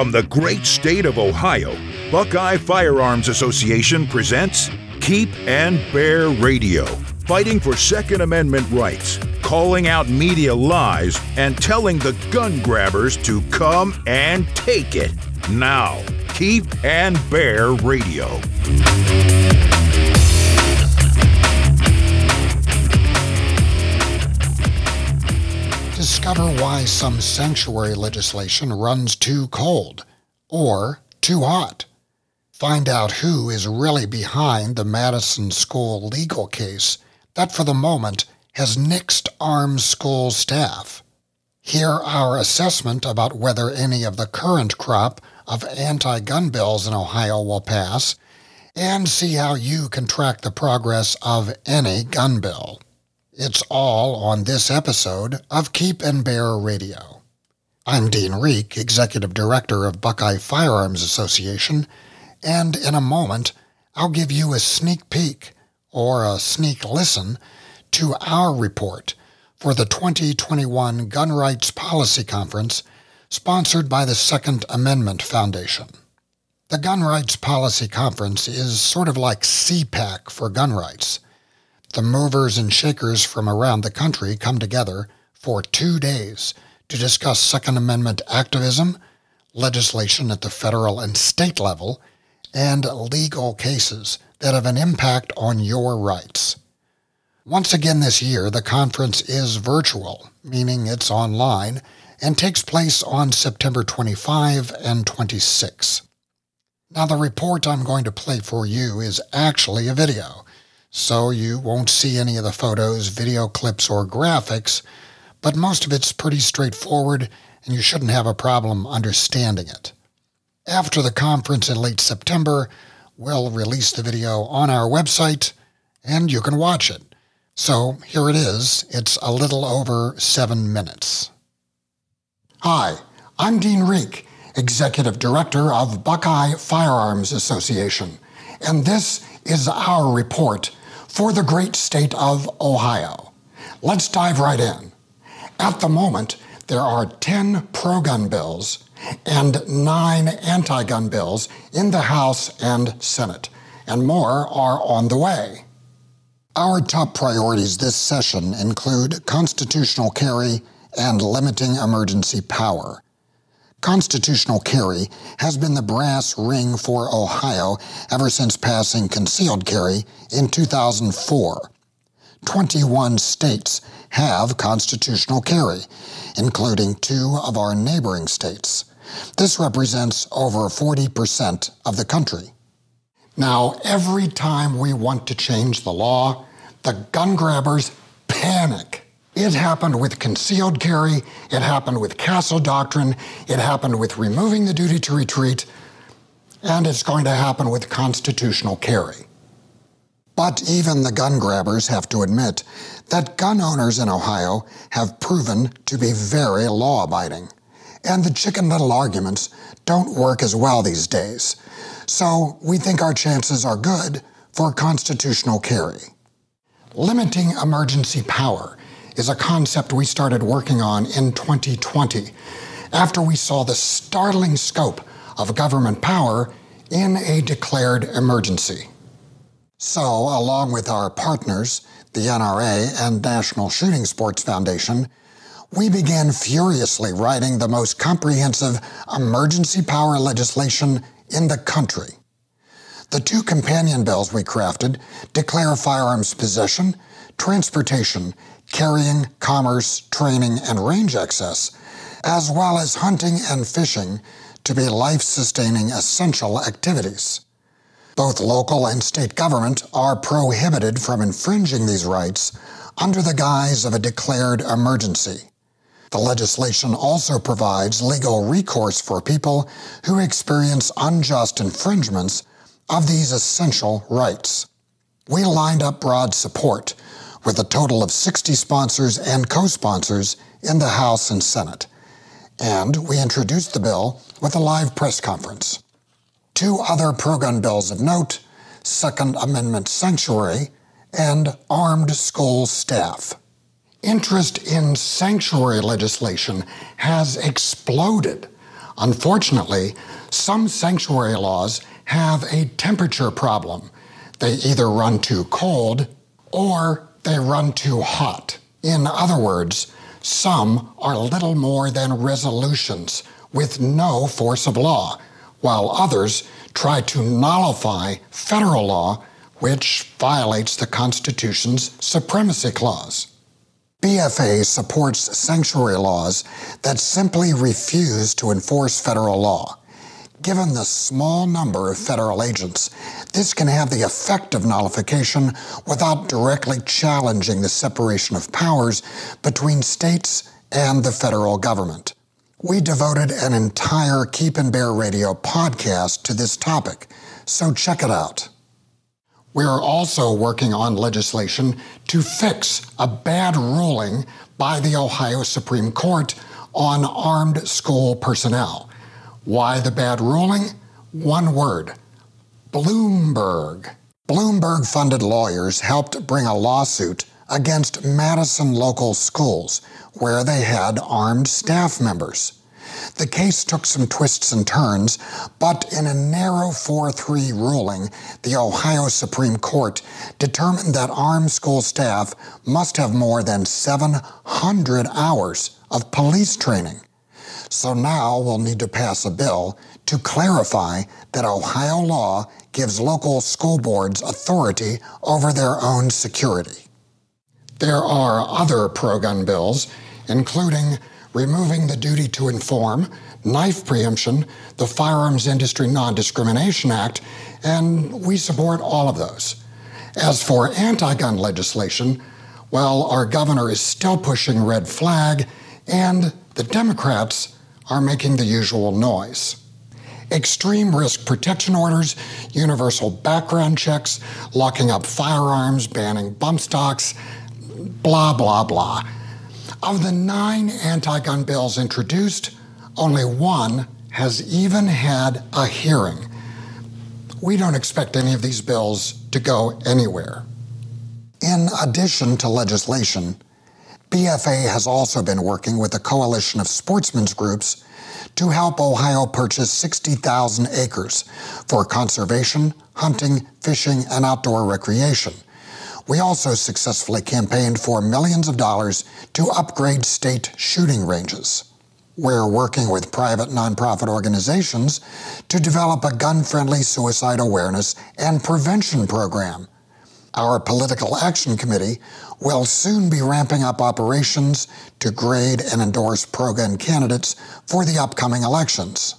From the great state of Ohio, Buckeye Firearms Association presents Keep and Bear Radio, fighting for Second Amendment rights, calling out media lies, and telling the gun grabbers to come and take it. Now, Keep and Bear Radio. Discover why some sanctuary legislation runs too cold or too hot. Find out who is really behind the Madison School legal case that, for the moment, has nixed armed school staff. Hear our assessment about whether any of the current crop of anti gun bills in Ohio will pass, and see how you can track the progress of any gun bill. It's all on this episode of Keep and Bear Radio. I'm Dean Rieck, Executive Director of Buckeye Firearms Association, and in a moment, I'll give you a sneak peek or a sneak listen to our report for the 2021 Gun Rights Policy Conference sponsored by the Second Amendment Foundation. The Gun Rights Policy Conference is sort of like CPAC for gun rights. The movers and shakers from around the country come together for two days to discuss Second Amendment activism, legislation at the federal and state level, and legal cases that have an impact on your rights. Once again this year, the conference is virtual, meaning it's online, and takes place on September 25 and 26. Now, the report I'm going to play for you is actually a video so you won't see any of the photos, video clips, or graphics, but most of it's pretty straightforward and you shouldn't have a problem understanding it. After the conference in late September, we'll release the video on our website and you can watch it. So here it is. It's a little over seven minutes. Hi, I'm Dean Rieck, Executive Director of Buckeye Firearms Association, and this is our report for the great state of Ohio. Let's dive right in. At the moment, there are 10 pro gun bills and nine anti gun bills in the House and Senate, and more are on the way. Our top priorities this session include constitutional carry and limiting emergency power. Constitutional carry has been the brass ring for Ohio ever since passing concealed carry in 2004. 21 states have constitutional carry, including two of our neighboring states. This represents over 40% of the country. Now, every time we want to change the law, the gun grabbers panic. It happened with concealed carry, it happened with castle doctrine, it happened with removing the duty to retreat, and it's going to happen with constitutional carry. But even the gun grabbers have to admit that gun owners in Ohio have proven to be very law abiding. And the chicken little arguments don't work as well these days. So we think our chances are good for constitutional carry. Limiting emergency power is a concept we started working on in 2020 after we saw the startling scope of government power in a declared emergency. So, along with our partners, the NRA and National Shooting Sports Foundation, we began furiously writing the most comprehensive emergency power legislation in the country. The two companion bills we crafted declare firearms possession, transportation, carrying, commerce, training, and range access, as well as hunting and fishing, to be life sustaining essential activities. Both local and state government are prohibited from infringing these rights under the guise of a declared emergency. The legislation also provides legal recourse for people who experience unjust infringements of these essential rights. We lined up broad support with a total of 60 sponsors and co sponsors in the House and Senate. And we introduced the bill with a live press conference. Two other pro gun bills of note Second Amendment Sanctuary and Armed School Staff. Interest in sanctuary legislation has exploded Unfortunately, some sanctuary laws have a temperature problem. They either run too cold or they run too hot. In other words, some are little more than resolutions with no force of law, while others try to nullify federal law, which violates the Constitution's Supremacy Clause. BFA supports sanctuary laws that simply refuse to enforce federal law. Given the small number of federal agents, this can have the effect of nullification without directly challenging the separation of powers between states and the federal government. We devoted an entire Keep and Bear Radio podcast to this topic, so check it out. We are also working on legislation to fix a bad ruling by the Ohio Supreme Court on armed school personnel. Why the bad ruling? One word Bloomberg. Bloomberg funded lawyers helped bring a lawsuit against Madison local schools where they had armed staff members. The case took some twists and turns, but in a narrow 4 3 ruling, the Ohio Supreme Court determined that armed school staff must have more than 700 hours of police training. So now we'll need to pass a bill to clarify that Ohio law gives local school boards authority over their own security. There are other pro gun bills, including removing the duty to inform, knife preemption, the Firearms Industry Non Discrimination Act, and we support all of those. As for anti gun legislation, well, our governor is still pushing red flag, and the Democrats are making the usual noise. Extreme risk protection orders, universal background checks, locking up firearms, banning bump stocks, blah, blah, blah. Of the nine anti gun bills introduced, only one has even had a hearing. We don't expect any of these bills to go anywhere. In addition to legislation, BFA has also been working with a coalition of sportsmen's groups to help Ohio purchase 60,000 acres for conservation, hunting, fishing, and outdoor recreation. We also successfully campaigned for millions of dollars to upgrade state shooting ranges. We're working with private nonprofit organizations to develop a gun friendly suicide awareness and prevention program. Our Political Action Committee will soon be ramping up operations to grade and endorse pro gun candidates for the upcoming elections.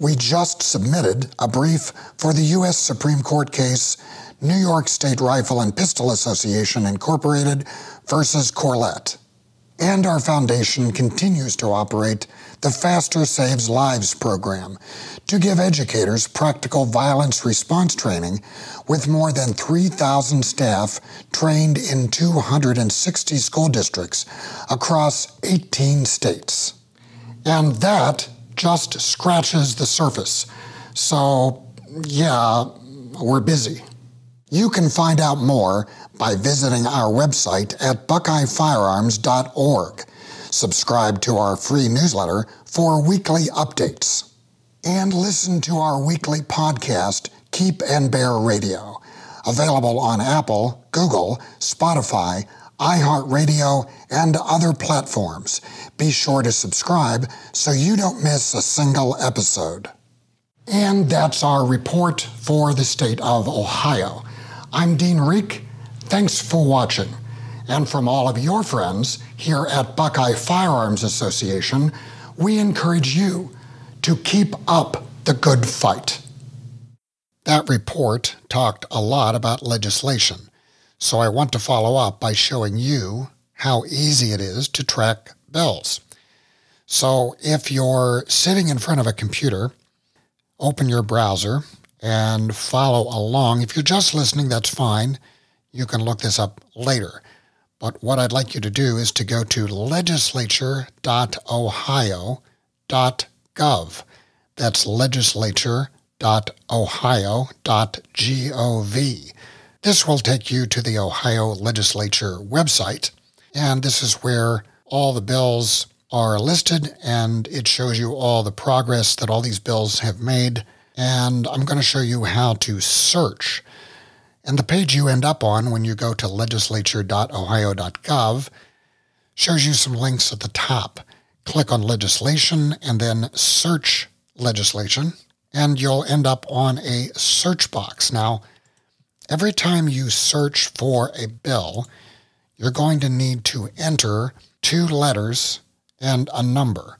We just submitted a brief for the U.S. Supreme Court case New York State Rifle and Pistol Association Incorporated versus Corlett. And our foundation continues to operate the Faster Saves Lives program to give educators practical violence response training with more than 3,000 staff trained in 260 school districts across 18 states. And that just scratches the surface. So, yeah, we're busy. You can find out more by visiting our website at buckeyefirearms.org. Subscribe to our free newsletter for weekly updates. And listen to our weekly podcast, Keep and Bear Radio, available on Apple, Google, Spotify, iHeartRadio, and other platforms. Be sure to subscribe so you don't miss a single episode. And that's our report for the state of Ohio. I'm Dean Rieck. Thanks for watching. And from all of your friends here at Buckeye Firearms Association, we encourage you to keep up the good fight. That report talked a lot about legislation, so I want to follow up by showing you how easy it is to track bills. So if you're sitting in front of a computer, open your browser and follow along. If you're just listening, that's fine. You can look this up later. But what I'd like you to do is to go to legislature.ohio.gov. That's legislature.ohio.gov. This will take you to the Ohio Legislature website, and this is where all the bills are listed and it shows you all the progress that all these bills have made. And I'm going to show you how to search. And the page you end up on when you go to legislature.ohio.gov shows you some links at the top. Click on legislation and then search legislation, and you'll end up on a search box. Now, every time you search for a bill, you're going to need to enter two letters and a number.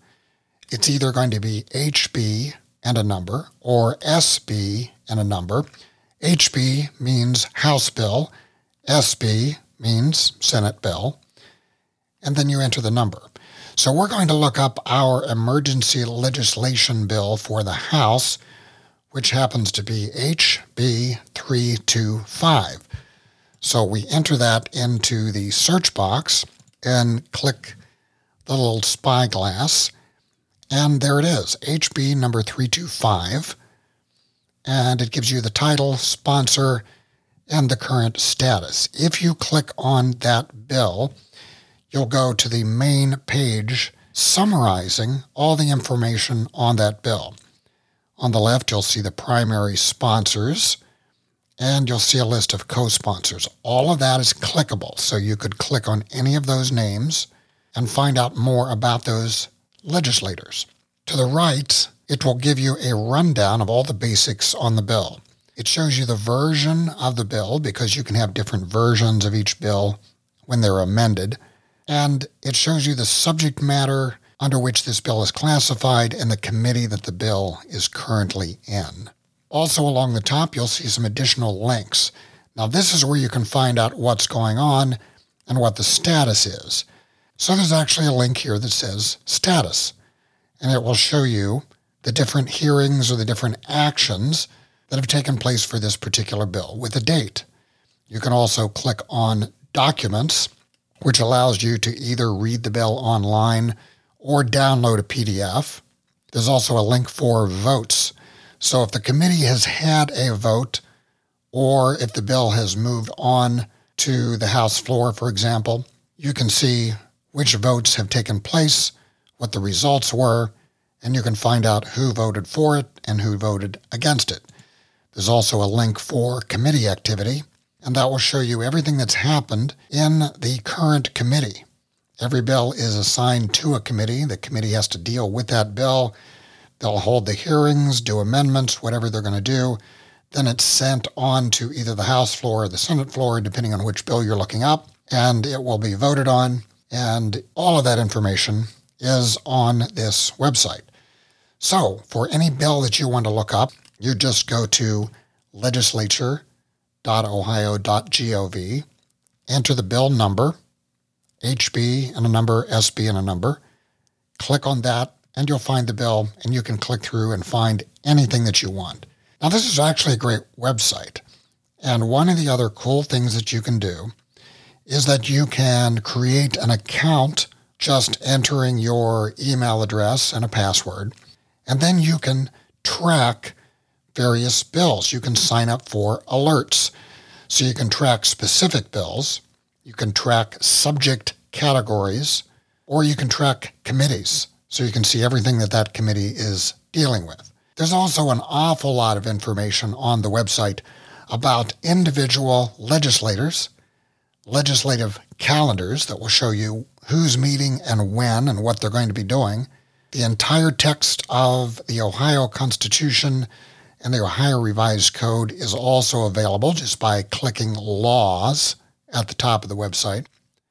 It's either going to be HB and a number or SB and a number. HB means House Bill, SB means Senate Bill, and then you enter the number. So we're going to look up our emergency legislation bill for the House, which happens to be HB 325. So we enter that into the search box and click the little spyglass, and there it is, HB number 325. And it gives you the title, sponsor, and the current status. If you click on that bill, you'll go to the main page summarizing all the information on that bill. On the left, you'll see the primary sponsors and you'll see a list of co sponsors. All of that is clickable, so you could click on any of those names and find out more about those legislators. To the right, it will give you a rundown of all the basics on the bill. It shows you the version of the bill because you can have different versions of each bill when they're amended and it shows you the subject matter under which this bill is classified and the committee that the bill is currently in. Also, along the top, you'll see some additional links. Now, this is where you can find out what's going on and what the status is. So, there's actually a link here that says status, and it will show you the different hearings or the different actions that have taken place for this particular bill with a date. You can also click on documents which allows you to either read the bill online or download a PDF. There's also a link for votes. So if the committee has had a vote, or if the bill has moved on to the House floor, for example, you can see which votes have taken place, what the results were, and you can find out who voted for it and who voted against it. There's also a link for committee activity, and that will show you everything that's happened in the current committee. Every bill is assigned to a committee. The committee has to deal with that bill. They'll hold the hearings, do amendments, whatever they're going to do. Then it's sent on to either the House floor or the Senate floor, depending on which bill you're looking up, and it will be voted on. And all of that information is on this website. So, for any bill that you want to look up, you just go to legislature.ohio.gov, enter the bill number, HB and a number, SB and a number. Click on that, and you'll find the bill, and you can click through and find anything that you want. Now, this is actually a great website. And one of the other cool things that you can do is that you can create an account just entering your email address and a password. And then you can track various bills. You can sign up for alerts. So you can track specific bills, you can track subject categories, or you can track committees. So you can see everything that that committee is dealing with. There's also an awful lot of information on the website about individual legislators, legislative calendars that will show you who's meeting and when and what they're going to be doing, the entire text of the Ohio Constitution and the Ohio Revised Code is also available just by clicking Laws at the top of the website.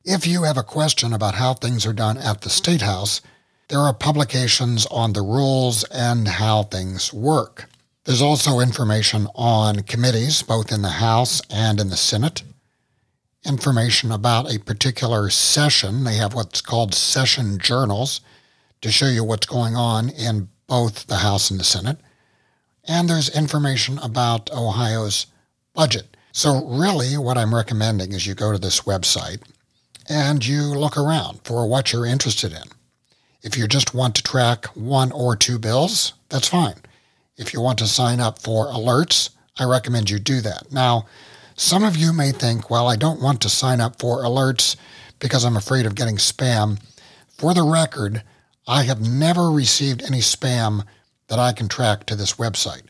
If you have a question about how things are done at the State House, there are publications on the rules and how things work. There's also information on committees, both in the House and in the Senate. Information about a particular session. They have what's called session journals to show you what's going on in both the House and the Senate and there's information about Ohio's budget. So, really, what I'm recommending is you go to this website and you look around for what you're interested in. If you just want to track one or two bills, that's fine. If you want to sign up for alerts, I recommend you do that. Now, some of you may think, well, I don't want to sign up for alerts because I'm afraid of getting spam For the record, I have never received any spam that I can track to this website.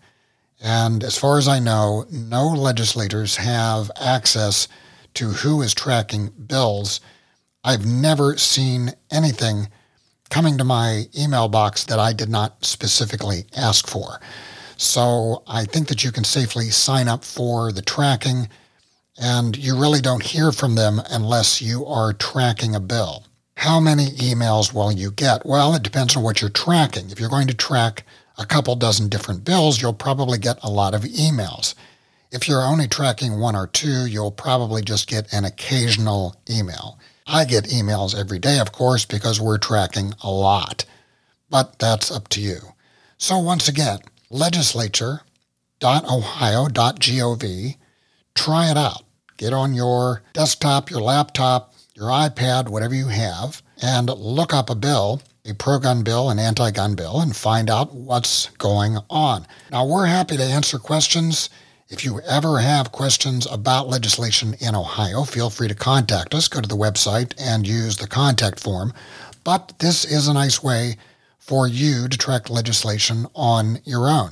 And as far as I know, no legislators have access to who is tracking bills. I've never seen anything coming to my email box that I did not specifically ask for. So I think that you can safely sign up for the tracking, and you really don't hear from them unless you are tracking a bill. How many emails will you get? Well, it depends on what you're tracking. If you're going to track a couple dozen different bills, you'll probably get a lot of emails. If you're only tracking one or two, you'll probably just get an occasional email. I get emails every day, of course, because we're tracking a lot. But that's up to you. So once again, legislature.ohio.gov. Try it out. Get on your desktop, your laptop, your iPad, whatever you have, and look up a bill, a pro gun bill, an anti gun bill, and find out what's going on. Now, we're happy to answer questions. If you ever have questions about legislation in Ohio, feel free to contact us. Go to the website and use the contact form. But this is a nice way for you to track legislation on your own.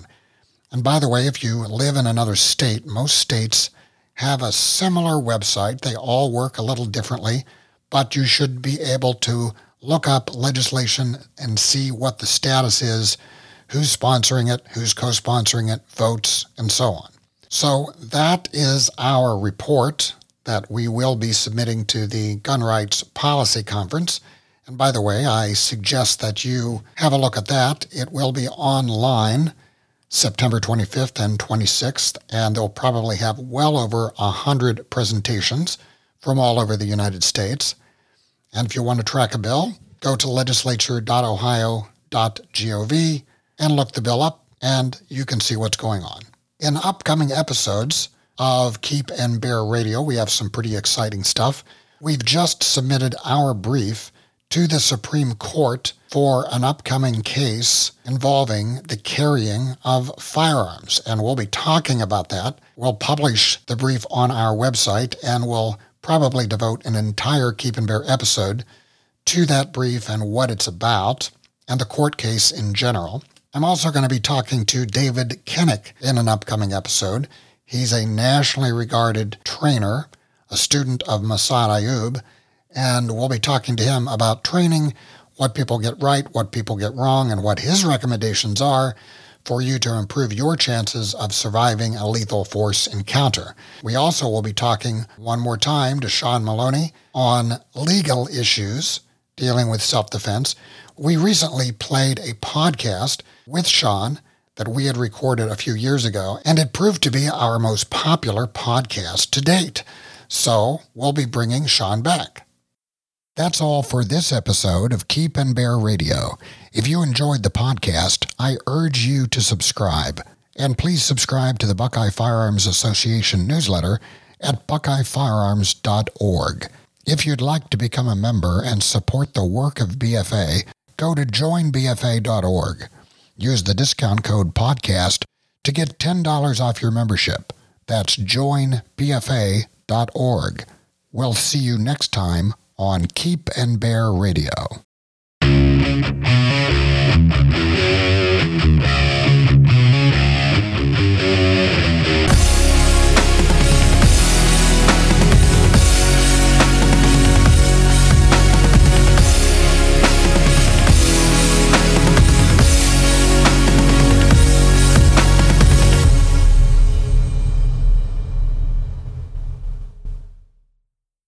And by the way, if you live in another state, most states have a similar website. They all work a little differently, but you should be able to look up legislation and see what the status is, who's sponsoring it, who's co sponsoring it, votes, and so on. So that is our report that we will be submitting to the Gun Rights Policy Conference. And by the way, I suggest that you have a look at that. It will be online September 25th and 26th, and they'll probably have well over 100 presentations from all over the United States. And if you want to track a bill, go to legislature.ohio.gov and look the bill up, and you can see what's going on. In upcoming episodes of Keep and Bear Radio, we have some pretty exciting stuff. We've just submitted our brief to the Supreme Court for an upcoming case involving the carrying of firearms. And we'll be talking about that. We'll publish the brief on our website and we'll probably devote an entire Keep and Bear episode to that brief and what it's about and the court case in general. I'm also going to be talking to David Kenik in an upcoming episode. He's a nationally regarded trainer, a student of Massad Ayoob, and we'll be talking to him about training, what people get right, what people get wrong, and what his recommendations are for you to improve your chances of surviving a lethal force encounter. We also will be talking one more time to Sean Maloney on legal issues dealing with self defense. We recently played a podcast with Sean that we had recorded a few years ago, and it proved to be our most popular podcast to date. So we'll be bringing Sean back. That's all for this episode of Keep and Bear Radio. If you enjoyed the podcast, I urge you to subscribe. And please subscribe to the Buckeye Firearms Association newsletter at buckeyefirearms.org. If you'd like to become a member and support the work of BFA, go to joinbfa.org. Use the discount code PODCAST to get $10 off your membership. That's joinbfa.org. We'll see you next time on Keep and Bear Radio.